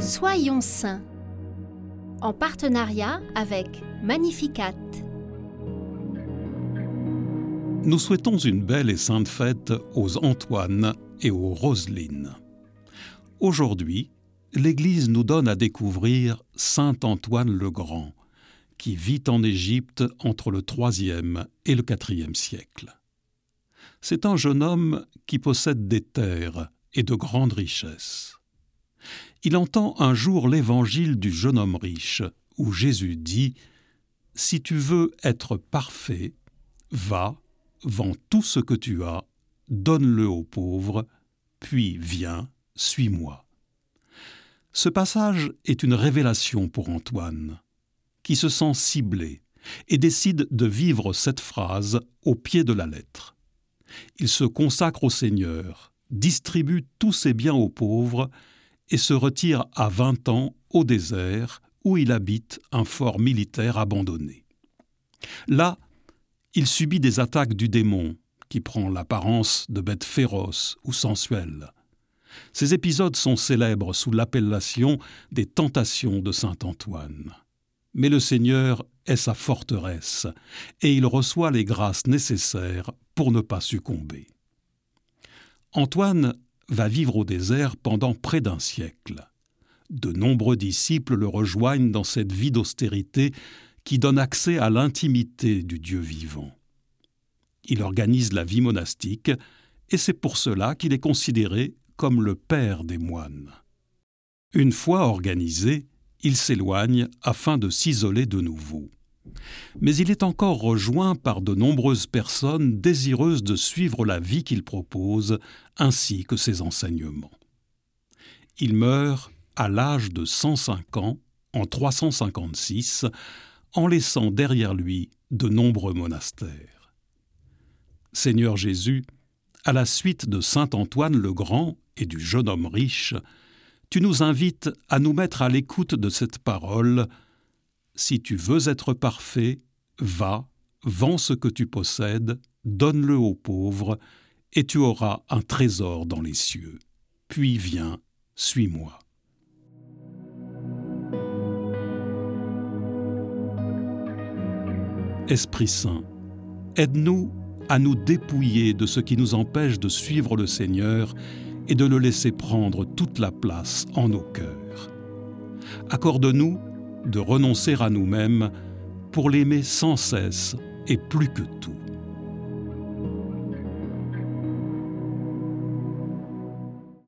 Soyons saints en partenariat avec Magnificat. Nous souhaitons une belle et sainte fête aux Antoine et aux Roselines. Aujourd'hui, l'Église nous donne à découvrir Saint Antoine le Grand, qui vit en Égypte entre le IIIe et le IVe siècle. C'est un jeune homme qui possède des terres et de grandes richesses. Il entend un jour l'évangile du jeune homme riche, où Jésus dit Si tu veux être parfait, va, vends tout ce que tu as, donne-le aux pauvres, puis viens, suis-moi. Ce passage est une révélation pour Antoine, qui se sent ciblé et décide de vivre cette phrase au pied de la lettre. Il se consacre au Seigneur, distribue tous ses biens aux pauvres et se retire à vingt ans au désert où il habite un fort militaire abandonné. Là, il subit des attaques du démon, qui prend l'apparence de bêtes féroces ou sensuelles. Ces épisodes sont célèbres sous l'appellation des tentations de Saint Antoine. Mais le Seigneur est sa forteresse, et il reçoit les grâces nécessaires pour ne pas succomber. Antoine va vivre au désert pendant près d'un siècle. De nombreux disciples le rejoignent dans cette vie d'austérité qui donne accès à l'intimité du Dieu vivant. Il organise la vie monastique, et c'est pour cela qu'il est considéré comme le père des moines. Une fois organisé, il s'éloigne afin de s'isoler de nouveau. Mais il est encore rejoint par de nombreuses personnes désireuses de suivre la vie qu'il propose ainsi que ses enseignements. Il meurt à l'âge de 105 ans en 356 en laissant derrière lui de nombreux monastères. Seigneur Jésus, à la suite de Saint Antoine le Grand et du jeune homme riche, tu nous invites à nous mettre à l'écoute de cette parole Si tu veux être parfait, va, vends ce que tu possèdes, donne-le aux pauvres, et tu auras un trésor dans les cieux. Puis viens, suis-moi. Esprit Saint, aide-nous à nous dépouiller de ce qui nous empêche de suivre le Seigneur et de le laisser prendre toute la place en nos cœurs. Accorde-nous de renoncer à nous-mêmes pour l'aimer sans cesse et plus que tout.